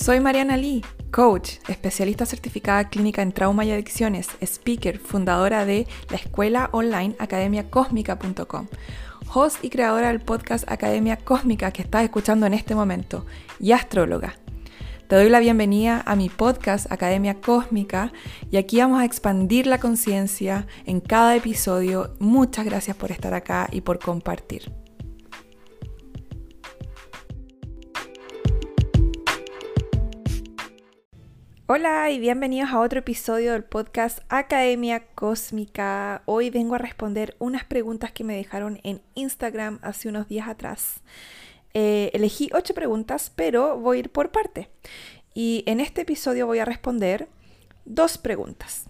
Soy Mariana Lee, coach, especialista certificada clínica en trauma y adicciones, speaker, fundadora de la escuela online academiacosmica.com, host y creadora del podcast Academia Cósmica que estás escuchando en este momento, y astróloga. Te doy la bienvenida a mi podcast Academia Cósmica y aquí vamos a expandir la conciencia en cada episodio. Muchas gracias por estar acá y por compartir. Hola y bienvenidos a otro episodio del podcast Academia Cósmica. Hoy vengo a responder unas preguntas que me dejaron en Instagram hace unos días atrás. Eh, elegí ocho preguntas, pero voy a ir por parte. Y en este episodio voy a responder dos preguntas.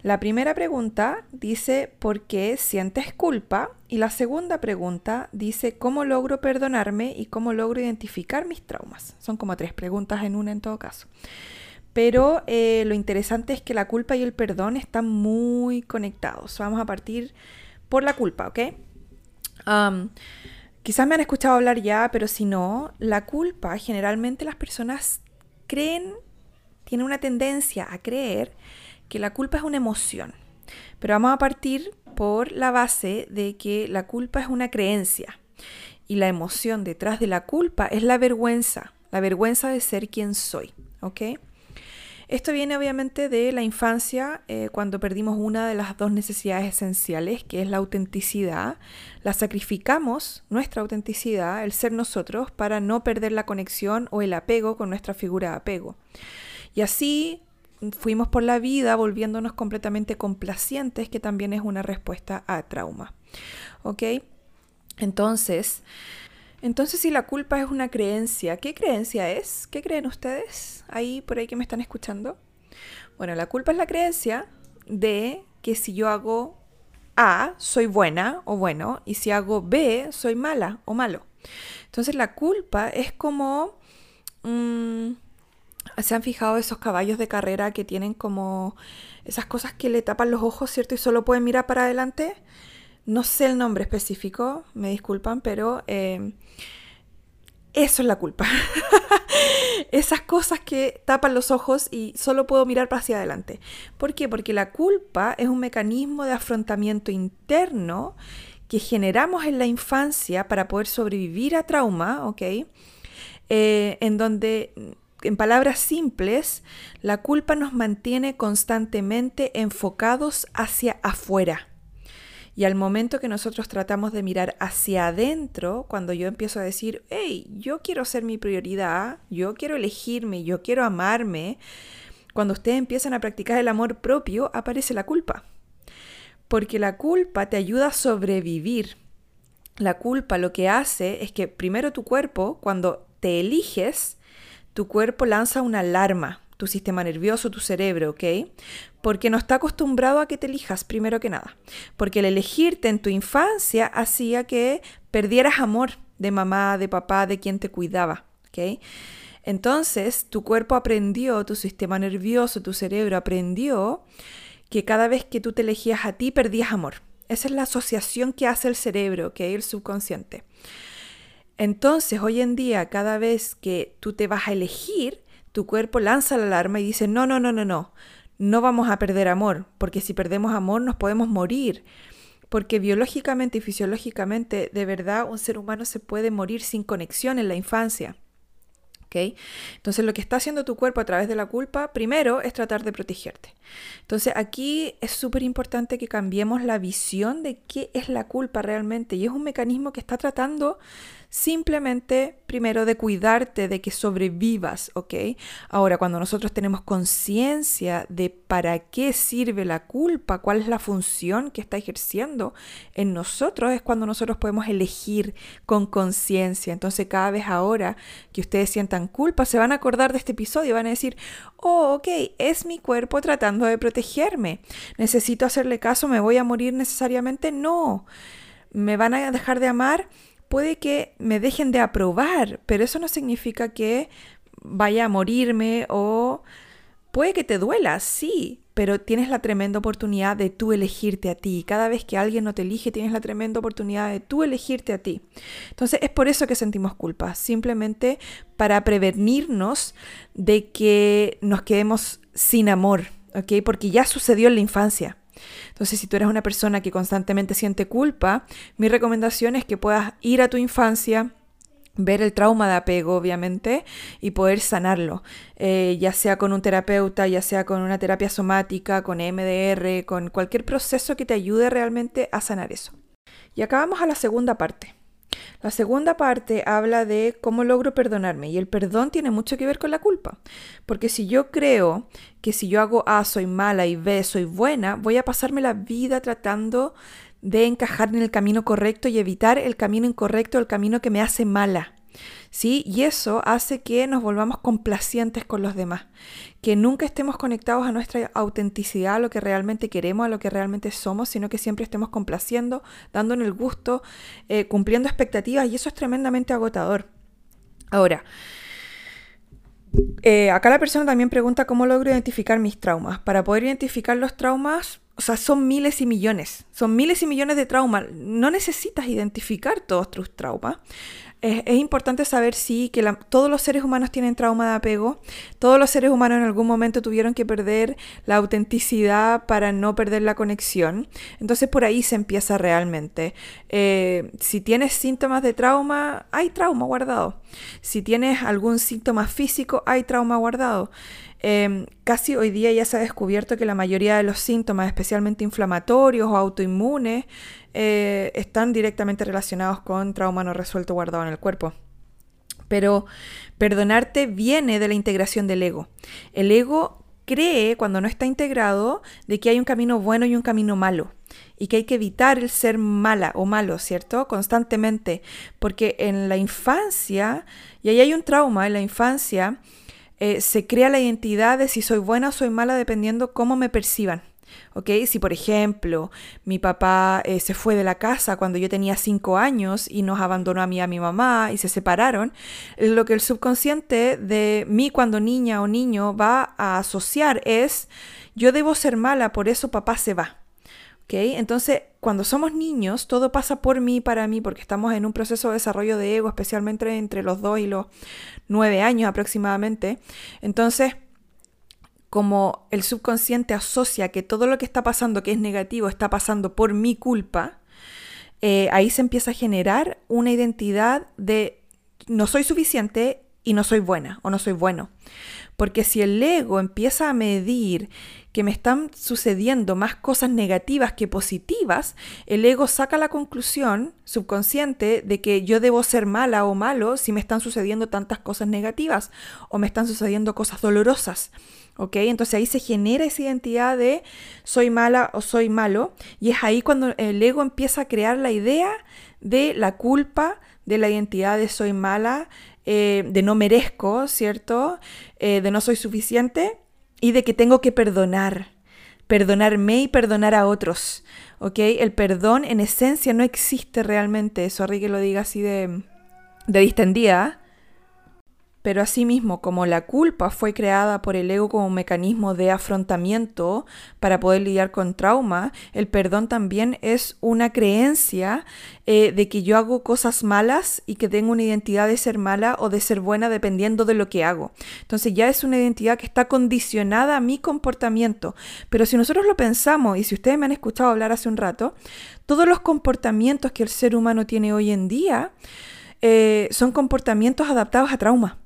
La primera pregunta dice ¿por qué sientes culpa? Y la segunda pregunta dice ¿cómo logro perdonarme y cómo logro identificar mis traumas? Son como tres preguntas en una en todo caso. Pero eh, lo interesante es que la culpa y el perdón están muy conectados. Vamos a partir por la culpa, ¿ok? quizás me han escuchado hablar ya, pero si no, la culpa, generalmente las personas creen, tienen una tendencia a creer que la culpa es una emoción. Pero vamos a partir por la base de que la culpa es una creencia. Y la emoción detrás de la culpa es la vergüenza, la vergüenza de ser quien soy, ¿ok? Esto viene obviamente de la infancia, eh, cuando perdimos una de las dos necesidades esenciales, que es la autenticidad. La sacrificamos, nuestra autenticidad, el ser nosotros, para no perder la conexión o el apego con nuestra figura de apego. Y así fuimos por la vida volviéndonos completamente complacientes, que también es una respuesta a trauma. ¿Ok? Entonces, entonces, si la culpa es una creencia, ¿qué creencia es? ¿Qué creen ustedes? Ahí, por ahí que me están escuchando. Bueno, la culpa es la creencia de que si yo hago A, soy buena o bueno, y si hago B, soy mala o malo. Entonces, la culpa es como... Mm, ¿Se han fijado esos caballos de carrera que tienen como esas cosas que le tapan los ojos, ¿cierto? Y solo pueden mirar para adelante. No sé el nombre específico, me disculpan, pero eh, eso es la culpa. Esas cosas que tapan los ojos y solo puedo mirar para hacia adelante. ¿Por qué? Porque la culpa es un mecanismo de afrontamiento interno que generamos en la infancia para poder sobrevivir a trauma, ¿ok? Eh, en donde, en palabras simples, la culpa nos mantiene constantemente enfocados hacia afuera. Y al momento que nosotros tratamos de mirar hacia adentro, cuando yo empiezo a decir, hey, yo quiero ser mi prioridad, yo quiero elegirme, yo quiero amarme, cuando ustedes empiezan a practicar el amor propio, aparece la culpa. Porque la culpa te ayuda a sobrevivir. La culpa lo que hace es que primero tu cuerpo, cuando te eliges, tu cuerpo lanza una alarma tu sistema nervioso, tu cerebro, ¿ok? Porque no está acostumbrado a que te elijas primero que nada. Porque el elegirte en tu infancia hacía que perdieras amor de mamá, de papá, de quien te cuidaba, ¿ok? Entonces tu cuerpo aprendió, tu sistema nervioso, tu cerebro aprendió que cada vez que tú te elegías a ti perdías amor. Esa es la asociación que hace el cerebro, ¿ok? El subconsciente. Entonces, hoy en día, cada vez que tú te vas a elegir, tu cuerpo lanza la alarma y dice, no, no, no, no, no, no vamos a perder amor, porque si perdemos amor nos podemos morir, porque biológicamente y fisiológicamente de verdad un ser humano se puede morir sin conexión en la infancia. Entonces lo que está haciendo tu cuerpo a través de la culpa, primero, es tratar de protegerte. Entonces aquí es súper importante que cambiemos la visión de qué es la culpa realmente y es un mecanismo que está tratando simplemente primero de cuidarte, de que sobrevivas, ¿ok? Ahora, cuando nosotros tenemos conciencia de para qué sirve la culpa, cuál es la función que está ejerciendo en nosotros, es cuando nosotros podemos elegir con conciencia. Entonces, cada vez ahora que ustedes sientan culpa, se van a acordar de este episodio, van a decir, oh, ok, es mi cuerpo tratando de protegerme. ¿Necesito hacerle caso? ¿Me voy a morir necesariamente? No. ¿Me van a dejar de amar? Puede que me dejen de aprobar, pero eso no significa que vaya a morirme o Puede que te duela, sí, pero tienes la tremenda oportunidad de tú elegirte a ti. Cada vez que alguien no te elige, tienes la tremenda oportunidad de tú elegirte a ti. Entonces es por eso que sentimos culpa, simplemente para prevenirnos de que nos quedemos sin amor, ¿ok? Porque ya sucedió en la infancia. Entonces, si tú eres una persona que constantemente siente culpa, mi recomendación es que puedas ir a tu infancia, ver el trauma de apego, obviamente, y poder sanarlo, eh, ya sea con un terapeuta, ya sea con una terapia somática, con MDR, con cualquier proceso que te ayude realmente a sanar eso. Y acá vamos a la segunda parte. La segunda parte habla de cómo logro perdonarme y el perdón tiene mucho que ver con la culpa, porque si yo creo que si yo hago A soy mala y B soy buena, voy a pasarme la vida tratando de encajar en el camino correcto y evitar el camino incorrecto, el camino que me hace mala. ¿Sí? Y eso hace que nos volvamos complacientes con los demás, que nunca estemos conectados a nuestra autenticidad, a lo que realmente queremos, a lo que realmente somos, sino que siempre estemos complaciendo, dándonos el gusto, eh, cumpliendo expectativas, y eso es tremendamente agotador. Ahora, eh, acá la persona también pregunta cómo logro identificar mis traumas. Para poder identificar los traumas, o sea, son miles y millones, son miles y millones de traumas. No necesitas identificar todos tus traumas. Es, importante saber, sí, que todos los seres humanos tienen trauma de apego. Todos los seres humanos en algún momento tuvieron que perder la autenticidad para no perder la conexión. Entonces por ahí se empieza realmente. Eh, si tienes síntomas de trauma, hay trauma guardado. Si tienes algún síntoma físico, hay trauma guardado. Em, casi hoy día ya se ha descubierto que la mayoría de los síntomas, especialmente inflamatorios o autoinmunes, eh, están directamente relacionados con trauma no resuelto guardado en el cuerpo. Pero perdonarte viene de la integración del ego. El ego cree, cuando no está integrado, de que hay un camino bueno y un camino malo y que hay que evitar el ser mala o malo, ¿cierto? Constantemente, porque en la infancia, y ahí hay un trauma, en la infancia eh, se crea la identidad de si soy buena o soy mala dependiendo cómo me perciban. ¿ok? Si por ejemplo mi papá eh, se fue de la casa cuando yo tenía cinco años y nos abandonó a mí y a mi mamá y se separaron, lo que el subconsciente de mí cuando niña o niño va a asociar es yo debo ser mala, por eso papá se va. Entonces, cuando somos niños, todo pasa por mí, para mí, porque estamos en un proceso de desarrollo de ego, especialmente entre los dos y los nueve años aproximadamente. Entonces, como el subconsciente asocia que todo lo que está pasando, que es negativo, está pasando por mi culpa, eh, ahí se empieza a generar una identidad de no soy suficiente y no soy buena o no soy bueno. Porque si el ego empieza a medir que me están sucediendo más cosas negativas que positivas, el ego saca la conclusión subconsciente de que yo debo ser mala o malo si me están sucediendo tantas cosas negativas o me están sucediendo cosas dolorosas. ¿Ok? Entonces ahí se genera esa identidad de soy mala o soy malo y es ahí cuando el ego empieza a crear la idea de la culpa, de la identidad de soy mala, eh, de no merezco, ¿cierto? Eh, de no soy suficiente y de que tengo que perdonar, perdonarme y perdonar a otros, ¿ok? El perdón en esencia no existe realmente, sorry que lo diga así de, de distendida, pero asimismo, como la culpa fue creada por el ego como mecanismo de afrontamiento para poder lidiar con trauma, el perdón también es una creencia eh, de que yo hago cosas malas y que tengo una identidad de ser mala o de ser buena dependiendo de lo que hago. Entonces ya es una identidad que está condicionada a mi comportamiento. Pero si nosotros lo pensamos, y si ustedes me han escuchado hablar hace un rato, todos los comportamientos que el ser humano tiene hoy en día, eh, son comportamientos adaptados a trauma.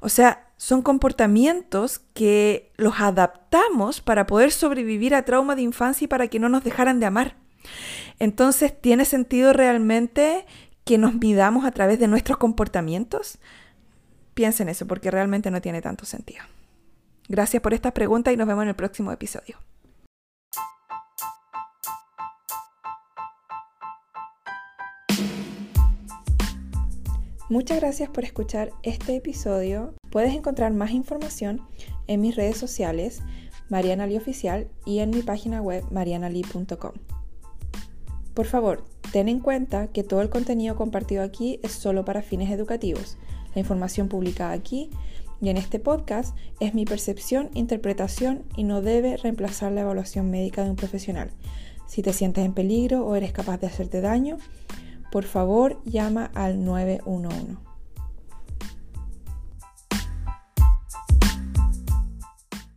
O sea, son comportamientos que los adaptamos para poder sobrevivir a trauma de infancia y para que no nos dejaran de amar. Entonces, ¿tiene sentido realmente que nos midamos a través de nuestros comportamientos? Piensen eso, porque realmente no tiene tanto sentido. Gracias por estas preguntas y nos vemos en el próximo episodio. Muchas gracias por escuchar este episodio. Puedes encontrar más información en mis redes sociales, Mariana Oficial, y en mi página web, marianali.com. Por favor, ten en cuenta que todo el contenido compartido aquí es solo para fines educativos. La información publicada aquí Y en este podcast es mi percepción, interpretación y no debe reemplazar la evaluación médica de un profesional. Si te sientes en peligro o eres capaz de hacerte daño, por favor llama al 911.